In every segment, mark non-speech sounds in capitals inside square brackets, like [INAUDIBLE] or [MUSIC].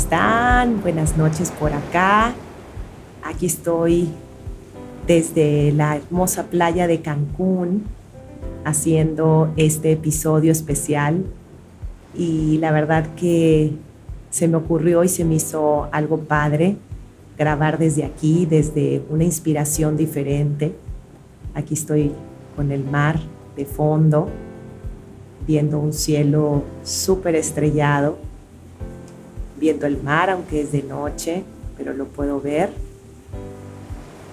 Están? Buenas noches por acá. Aquí estoy desde la hermosa playa de Cancún haciendo este episodio especial y la verdad que se me ocurrió y se me hizo algo padre grabar desde aquí, desde una inspiración diferente. Aquí estoy con el mar de fondo, viendo un cielo súper estrellado viendo el mar, aunque es de noche, pero lo puedo ver,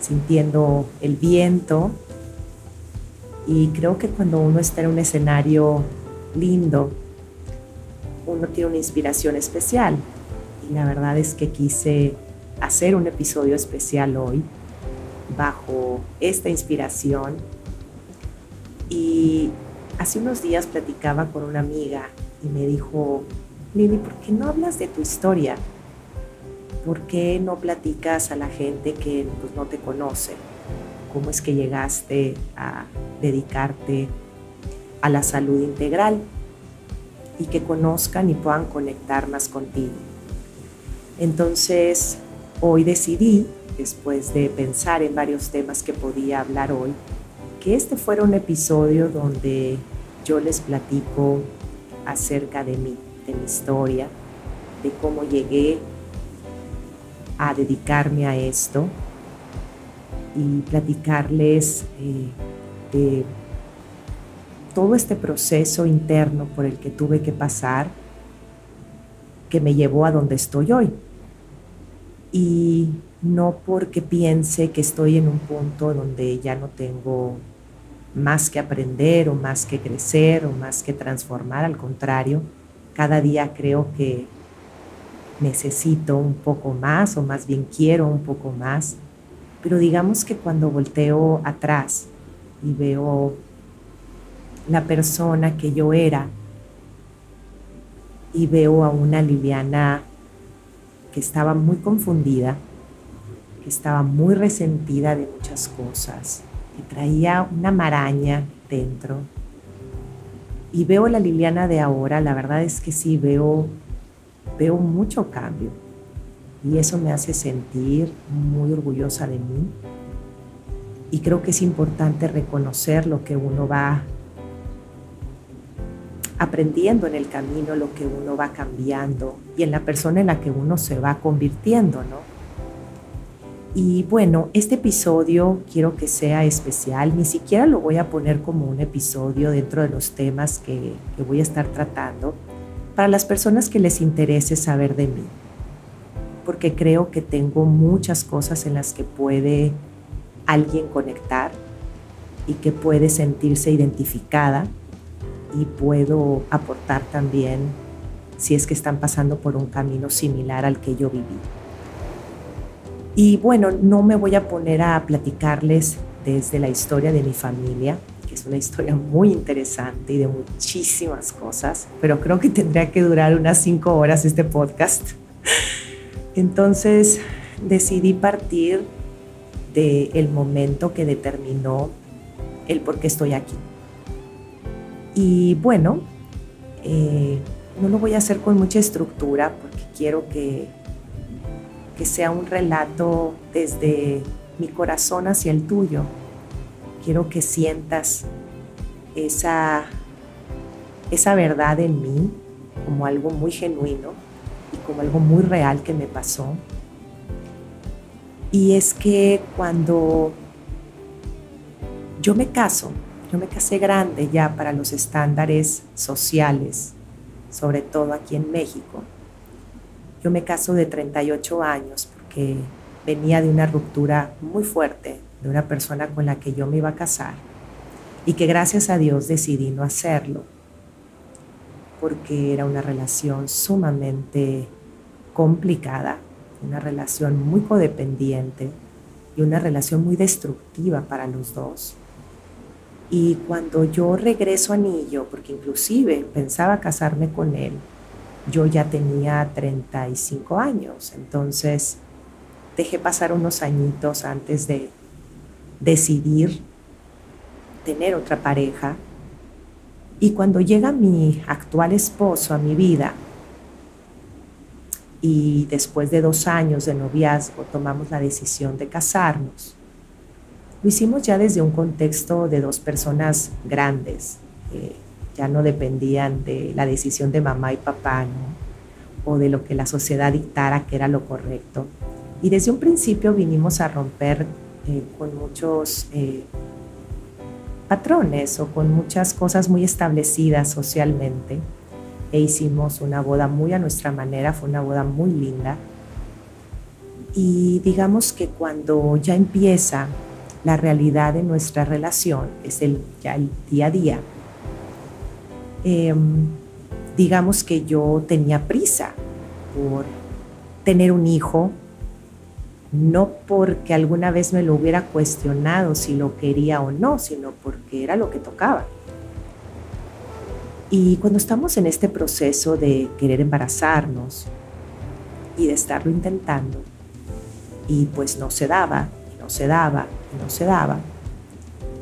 sintiendo el viento. Y creo que cuando uno está en un escenario lindo, uno tiene una inspiración especial. Y la verdad es que quise hacer un episodio especial hoy bajo esta inspiración. Y hace unos días platicaba con una amiga y me dijo, Lili, ¿por qué no hablas de tu historia? ¿Por qué no platicas a la gente que pues, no te conoce? ¿Cómo es que llegaste a dedicarte a la salud integral? Y que conozcan y puedan conectar más contigo. Entonces, hoy decidí, después de pensar en varios temas que podía hablar hoy, que este fuera un episodio donde yo les platico acerca de mí de mi historia, de cómo llegué a dedicarme a esto y platicarles eh, de todo este proceso interno por el que tuve que pasar que me llevó a donde estoy hoy. Y no porque piense que estoy en un punto donde ya no tengo más que aprender o más que crecer o más que transformar, al contrario, cada día creo que necesito un poco más o más bien quiero un poco más. Pero digamos que cuando volteo atrás y veo la persona que yo era y veo a una Liliana que estaba muy confundida, que estaba muy resentida de muchas cosas, que traía una maraña dentro, y veo la Liliana de ahora, la verdad es que sí veo, veo mucho cambio. Y eso me hace sentir muy orgullosa de mí. Y creo que es importante reconocer lo que uno va aprendiendo en el camino, lo que uno va cambiando y en la persona en la que uno se va convirtiendo, ¿no? Y bueno, este episodio quiero que sea especial, ni siquiera lo voy a poner como un episodio dentro de los temas que, voy a estar tratando, para las personas que les interese saber de mí, porque creo que tengo muchas cosas en las que puede alguien conectar y que puede sentirse identificada y puedo aportar también si es que están pasando por un camino similar al que yo viví. Y bueno, no me voy a poner a platicarles desde la historia de mi familia, que es una historia muy interesante y de muchísimas cosas, pero creo que tendría que durar unas cinco horas este podcast. Entonces decidí partir del momento que determinó el por qué estoy aquí. Y bueno, eh, no lo voy a hacer con mucha estructura porque quiero que que sea un relato desde mi corazón hacia el tuyo. Quiero que sientas esa, esa verdad en mí como algo muy genuino y como algo muy real que me pasó Y es que cuando yo me caso, yo me casé grande ya para los estándares sociales, sobre todo aquí en México. Yo me caso de 38 años porque venía de una ruptura muy fuerte de una persona con la que yo me iba a casar y que gracias a Dios decidí no hacerlo porque era una relación sumamente complicada, una relación muy codependiente y una relación muy destructiva para los dos. Y cuando yo regreso a Anillo, porque inclusive pensaba casarme con él, yo ya tenía 35 años, entonces dejé pasar unos añitos antes de decidir tener otra pareja. Y cuando llega mi actual esposo a mi vida, y después de dos años de noviazgo tomamos la decisión de casarnos, lo hicimos ya desde un contexto de dos personas grandes, ya no dependían de la decisión de mamá y papá, o de lo que la sociedad dictara que era lo correcto. Y desde un principio vinimos a romper eh, con muchos eh, patrones o con muchas cosas muy establecidas socialmente. E hicimos una boda muy a nuestra manera, fue una boda muy linda. Y digamos que cuando ya empieza la realidad de nuestra relación, es el, ya el día a día, em, digamos que yo tenía prisa por tener un hijo, no porque alguna vez me lo hubiera cuestionado si lo quería o no, sino porque era lo que tocaba. Y cuando estamos en este proceso de querer embarazarnos y de estarlo intentando, y pues no se daba, no se daba, no se daba.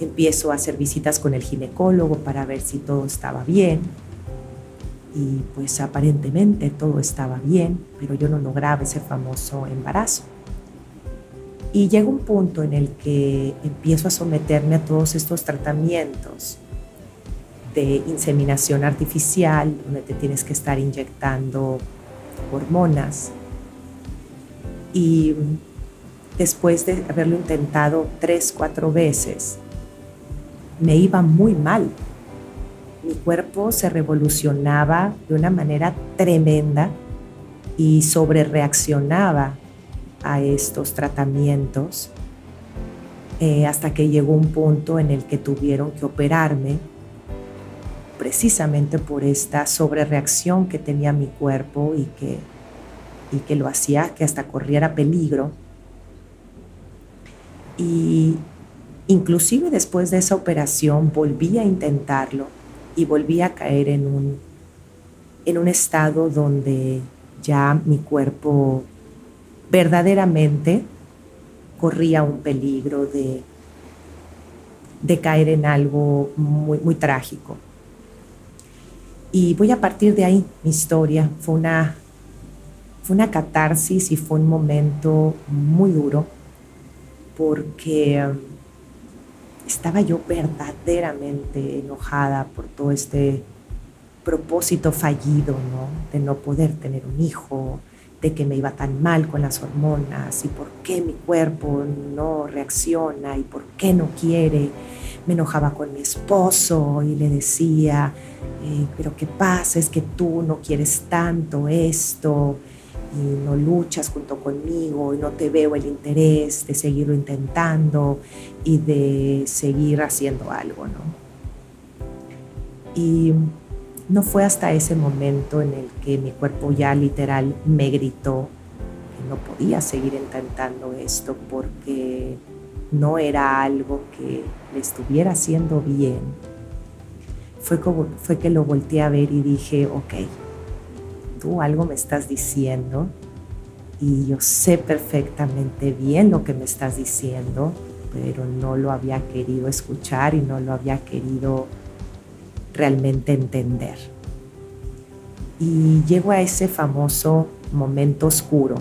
Empiezo a hacer visitas con el ginecólogo para ver si todo estaba bien. Y pues aparentemente todo estaba bien, pero yo no lograba ese famoso embarazo. Y llega un punto en el que empiezo a someterme a todos estos tratamientos de inseminación artificial, donde te tienes que estar inyectando hormonas. Y después de haberlo intentado tres, cuatro veces, me iba muy mal. Mi cuerpo se revolucionaba de una manera tremenda y sobre reaccionaba a estos tratamientos eh, hasta que llegó un punto en el que tuvieron que operarme precisamente por esta sobrereacción que tenía mi cuerpo y que, y que lo hacía que hasta corriera peligro y inclusive después de esa operación volví a intentarlo y volví a caer en un, en un estado donde ya mi cuerpo verdaderamente corría un peligro de, de caer en algo muy, muy trágico. Y voy a partir de ahí, mi historia fue una, fue una catarsis y fue un momento muy duro porque estaba yo verdaderamente enojada por todo este propósito fallido, ¿no? De no poder tener un hijo, de que me iba tan mal con las hormonas y por qué mi cuerpo no reacciona y por qué no quiere. Me enojaba con mi esposo y le decía, eh, pero ¿qué pasa? Es que tú no quieres tanto esto y no luchas junto conmigo y no te veo el interés de seguirlo intentando y de seguir haciendo algo, ¿no? Y no fue hasta ese momento en el que mi cuerpo ya literal me gritó que no podía seguir intentando esto porque no era algo que le estuviera haciendo bien. Fue, que lo volteé a ver y dije, ok, tú algo me estás diciendo y yo sé perfectamente bien lo que me estás diciendo, pero no lo había querido escuchar y no lo había querido realmente entender. Y llego a ese famoso momento oscuro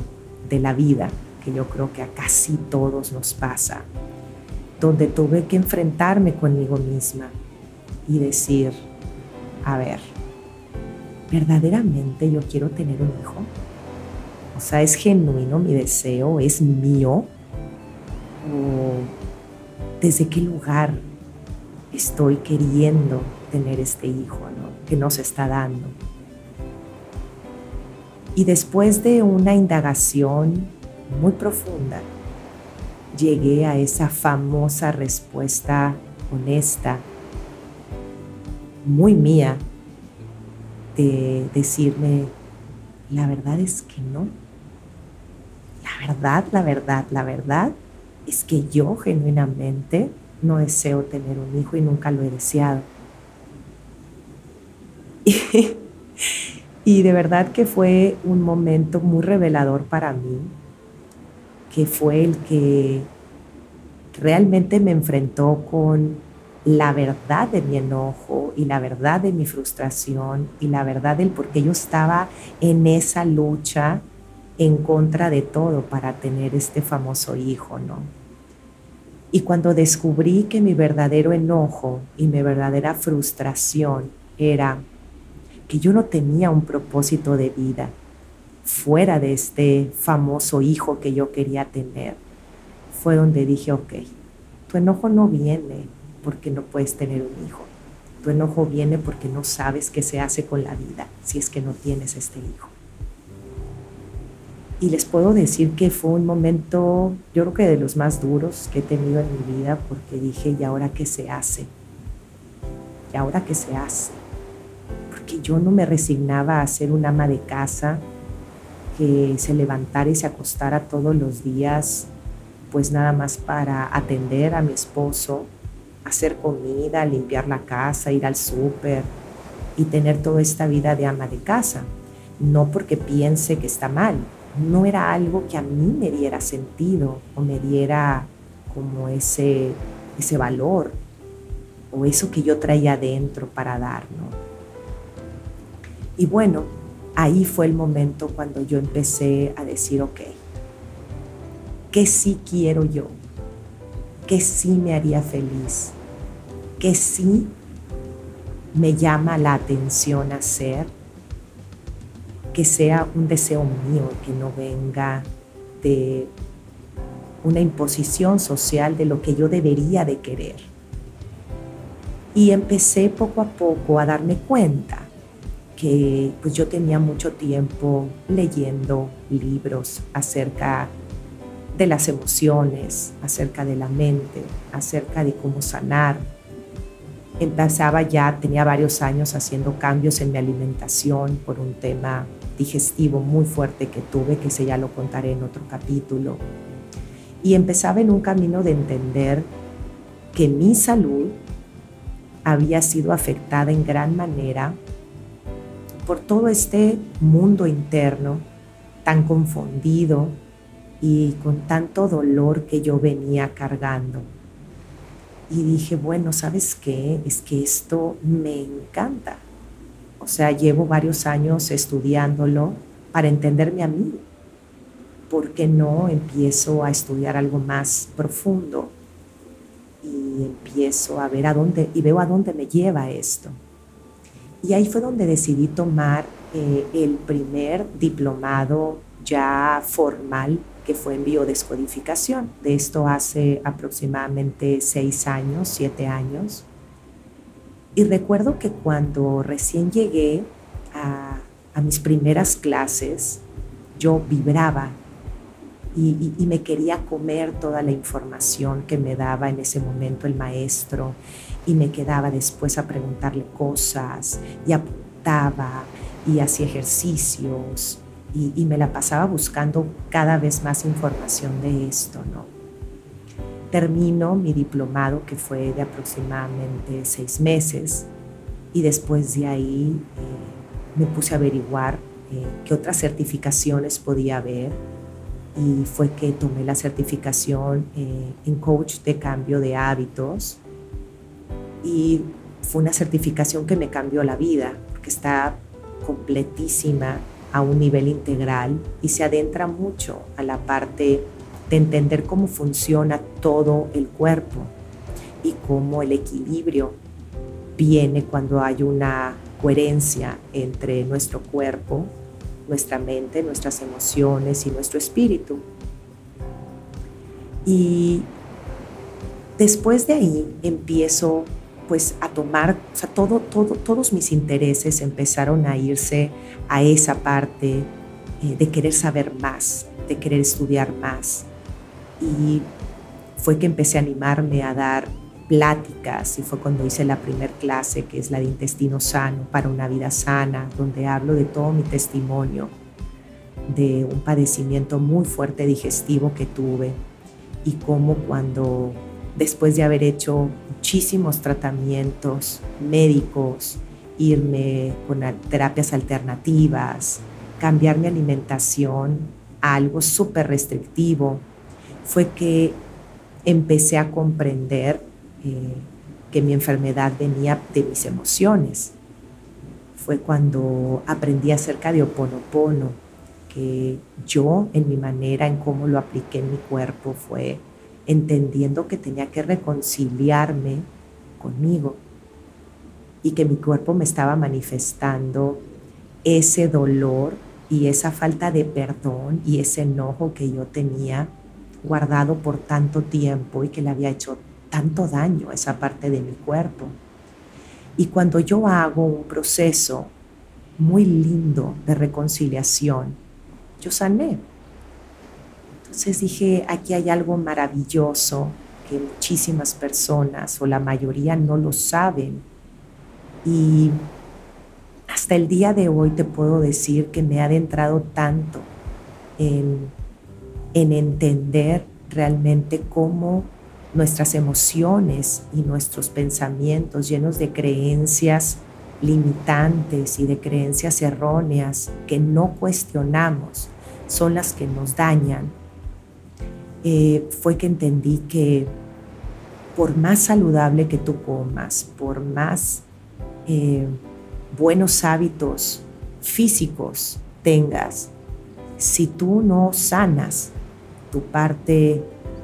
de la vida, que yo creo que a casi todos nos pasa, donde tuve que enfrentarme conmigo misma y decir, a ver, ¿verdaderamente yo quiero tener un hijo? O sea, es genuino mi deseo, es mío, desde qué lugar estoy queriendo tener este hijo que no se está dando. Y después de una indagación muy profunda, llegué a esa famosa respuesta honesta, muy mía, de decirme, la verdad es que no. La verdad, la verdad, la verdad es que yo genuinamente no deseo tener un hijo y nunca lo he deseado. [LAUGHS] Y, de verdad que fue un momento muy revelador para mí, que fue el que realmente me enfrentó con la verdad de mi enojo y la verdad de mi frustración y la verdad del por qué yo estaba en esa lucha en contra de todo para tener este famoso hijo, ¿no? Y cuando descubrí que mi verdadero enojo y mi verdadera frustración era que yo no tenía un propósito de vida fuera de este famoso hijo que yo quería tener, fue donde dije, ok, tu enojo no viene porque no puedes tener un hijo. Tu enojo viene porque no sabes qué se hace con la vida si es que no tienes este hijo. Y les puedo decir que fue un momento, yo creo que de los más duros que he tenido en mi vida, porque dije, ¿y ahora qué se hace? ¿Y ahora qué se hace? Porque yo no me resignaba a ser un ama de casa que se levantara y se acostara todos los días, pues nada más para atender a mi esposo, hacer comida, limpiar la casa, ir al súper y tener toda esta vida de ama de casa. No porque piense que está mal, no era algo que a mí me diera sentido o me diera como ese, ese valor o eso que yo traía adentro para dar, Y bueno, ahí fue el momento cuando yo empecé a decir, ok, ¿qué sí quiero yo? ¿Qué sí me haría feliz? ¿Qué sí me llama la atención hacer? que sea un deseo mío, que no venga de una imposición social de lo que yo debería de querer. Y empecé poco a poco a darme cuenta que pues yo tenía mucho tiempo leyendo libros acerca de las emociones, acerca de la mente, acerca de cómo sanar. Empezaba ya, tenía varios años haciendo cambios en mi alimentación por un tema digestivo muy fuerte que tuve, que ese ya lo contaré en otro capítulo. Y empezaba en un camino de entender que mi salud había sido afectada en gran manera por todo este mundo interno tan confundido y con tanto dolor que yo venía cargando. Y dije, bueno, ¿sabes qué? Es que esto me encanta. O sea, llevo varios años estudiándolo para entenderme a mí. ¿Por qué no empiezo a estudiar algo más profundo? Y empiezo a ver a dónde, y veo a dónde me lleva esto. Y ahí fue donde decidí tomar eh, el primer diplomado ya formal que fue en biodescodificación. De esto hace aproximadamente seis años, siete años. Y recuerdo que cuando recién llegué a, mis primeras clases, yo vibraba y, y, me quería comer toda la información que me daba en ese momento el maestro y me quedaba después a preguntarle cosas y apuntaba y hacía ejercicios y, me la pasaba buscando cada vez más información de esto, ¿no? termino mi diplomado que fue de aproximadamente seis meses y después de ahí eh, me puse a averiguar eh, qué otras certificaciones podía haber y fue que tomé la certificación eh, en coach de cambio de hábitos y fue una certificación que me cambió la vida porque está completísima a un nivel integral y se adentra mucho a la parte de entender cómo funciona todo el cuerpo y cómo el equilibrio viene cuando hay una coherencia entre nuestro cuerpo, nuestra mente, nuestras emociones y nuestro espíritu. Y Después de ahí empiezo pues a tomar, o sea, todo, todo, todos mis intereses empezaron a irse a esa parte eh, de querer saber más, de querer estudiar más. Y fue que empecé a animarme a dar pláticas y fue cuando hice la primer clase que es la de intestino sano para una vida sana, donde hablo de todo mi testimonio, de un padecimiento muy fuerte digestivo que tuve y cómo cuando después de haber hecho muchísimos tratamientos médicos, irme con terapias alternativas, cambiar mi alimentación a algo súper restrictivo, fue que empecé a comprender eh, que mi enfermedad venía de mis emociones. Fue cuando aprendí acerca de Oponopono, que yo en mi manera, en cómo lo apliqué en mi cuerpo, fue entendiendo que tenía que reconciliarme conmigo y que mi cuerpo me estaba manifestando ese dolor y esa falta de perdón y ese enojo que yo tenía guardado por tanto tiempo y que le había hecho tanto daño a esa parte de mi cuerpo. Y cuando yo hago un proceso muy lindo de reconciliación, yo sané. Entonces dije, aquí hay algo maravilloso que muchísimas personas o la mayoría no lo saben. Y hasta el día de hoy te puedo decir que me he adentrado tanto en, en entender realmente cómo nuestras emociones y nuestros pensamientos llenos de creencias limitantes y de creencias erróneas que no cuestionamos son las que nos dañan, eh, fue que entendí que por más saludable que tú comas, por más eh, buenos hábitos físicos tengas, si tú no sanas tu parte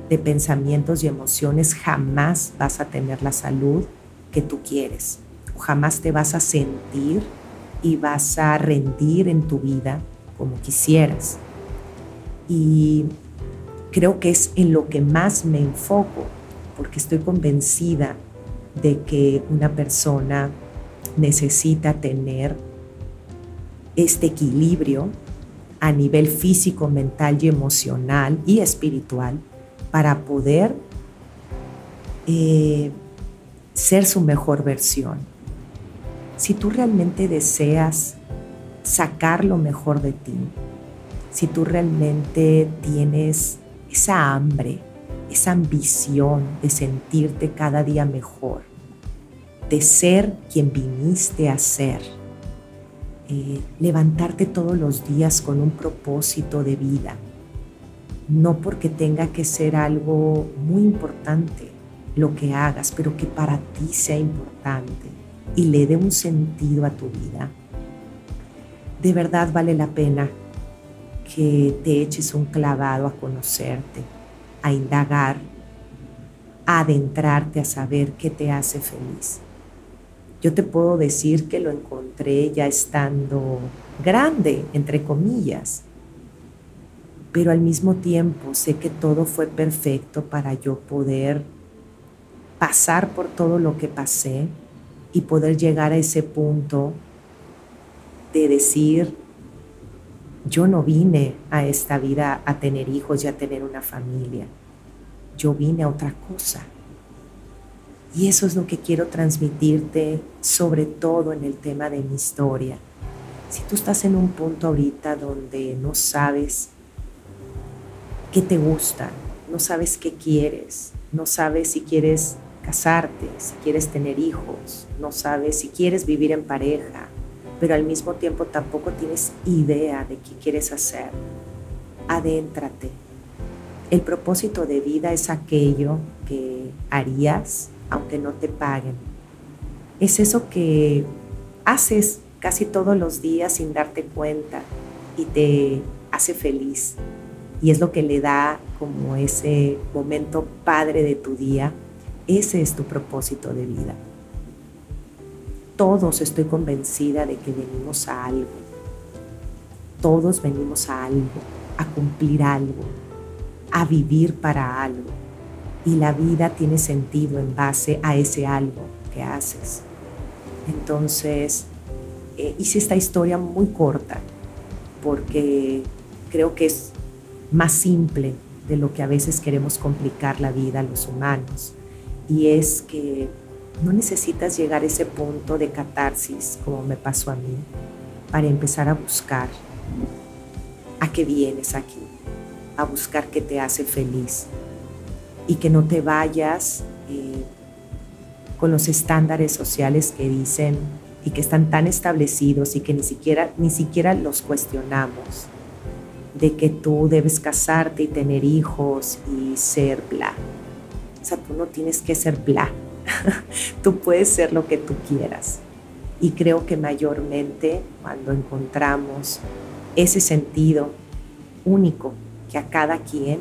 de pensamientos y emociones, jamás vas a tener la salud que tú quieres. Jamás te vas a sentir y vas a rendir en tu vida como quisieras. Y creo que es en lo que más me enfoco, porque estoy convencida de que una persona necesita tener este equilibrio a nivel físico, mental y emocional y espiritual para poder eh, ser su mejor versión. Si tú realmente deseas sacar lo mejor de ti, si tú realmente tienes esa hambre, esa ambición de sentirte cada día mejor, de ser quien viniste a ser, eh, levantarte todos los días con un propósito de vida, no porque tenga que ser algo muy importante lo que hagas, pero que para ti sea importante y le dé un sentido a tu vida, de verdad vale la pena que te eches un clavado a conocerte, a indagar, a adentrarte, a saber qué te hace feliz. Yo te puedo decir que lo encontré ya estando grande, entre comillas, pero al mismo tiempo sé que todo fue perfecto para yo poder pasar por todo lo que pasé y poder llegar a ese punto de decir, yo no vine a esta vida a tener hijos y a tener una familia, yo vine a otra cosa. Y eso es lo que quiero transmitirte, sobre todo en el tema de mi historia. Si tú estás en un punto ahorita donde no sabes qué te gusta, no sabes qué quieres, no sabes si quieres casarte, si quieres tener hijos, no sabes si quieres vivir en pareja, pero al mismo tiempo tampoco tienes idea de qué quieres hacer. Adéntrate. El propósito de vida es aquello que harías aunque no te paguen. Es eso que haces casi todos los días sin darte cuenta y te hace feliz y es lo que le da como ese momento padre de tu día. Ese es tu propósito de vida. Todos estoy convencida de que venimos a algo. Todos venimos a algo, a cumplir algo, a vivir para algo. y la vida tiene sentido en base a ese algo que haces. Entonces, eh, hice esta historia muy corta porque creo que es más simple de lo que a veces queremos complicar la vida a los humanos. Y es que no necesitas llegar a ese punto de catarsis como me pasó a mí para empezar a buscar a qué vienes aquí, a buscar qué te hace feliz y que no te vayas eh, con los estándares sociales que dicen y que están tan establecidos y que ni siquiera, ni siquiera los cuestionamos, de que tú debes casarte y tener hijos y ser bla. O sea, tú no tienes que ser bla, [LAUGHS] tú puedes ser lo que tú quieras. Y creo que mayormente cuando encontramos ese sentido único que a cada quien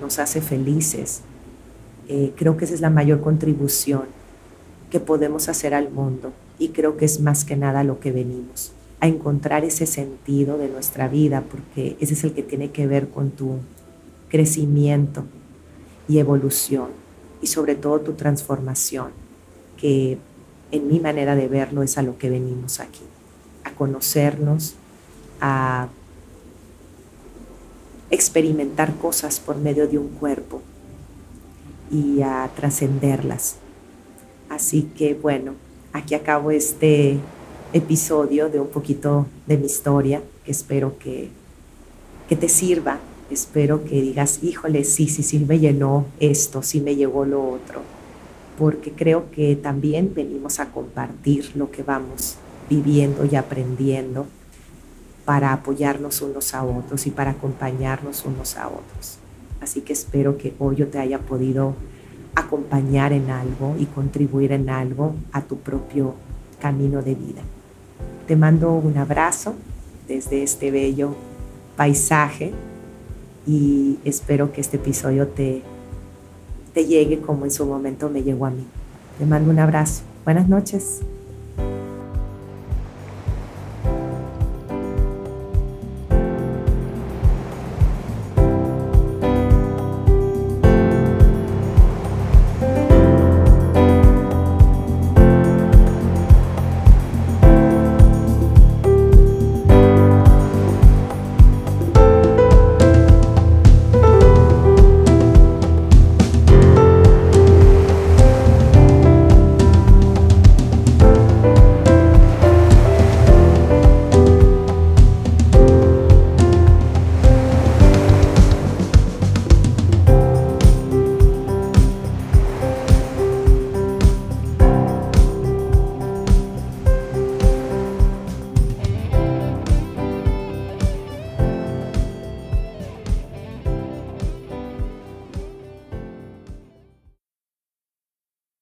nos hace felices, eh, creo que esa es la mayor contribución que podemos hacer al mundo y creo que es más que nada lo que venimos, a encontrar ese sentido de nuestra vida, porque ese es el que tiene que ver con tu crecimiento y evolución y sobre todo tu transformación, en mi manera de verlo es a lo que venimos aquí, a conocernos, a experimentar cosas por medio de un cuerpo y a trascenderlas. Así que bueno, aquí acabo este episodio de un poquito de mi historia, que espero que, que te sirva, espero que digas, híjole, sí, sí, sí me llenó esto, sí me llegó lo otro, porque creo que también venimos a compartir lo que vamos viviendo y aprendiendo para apoyarnos unos a otros y para acompañarnos unos a otros. Así que espero que hoy yo te haya podido acompañar en algo y contribuir en algo a tu propio camino de vida. Te mando un abrazo desde este bello paisaje y espero que este episodio te, te llegue como en su momento me llegó a mí. Te mando un abrazo. Buenas noches.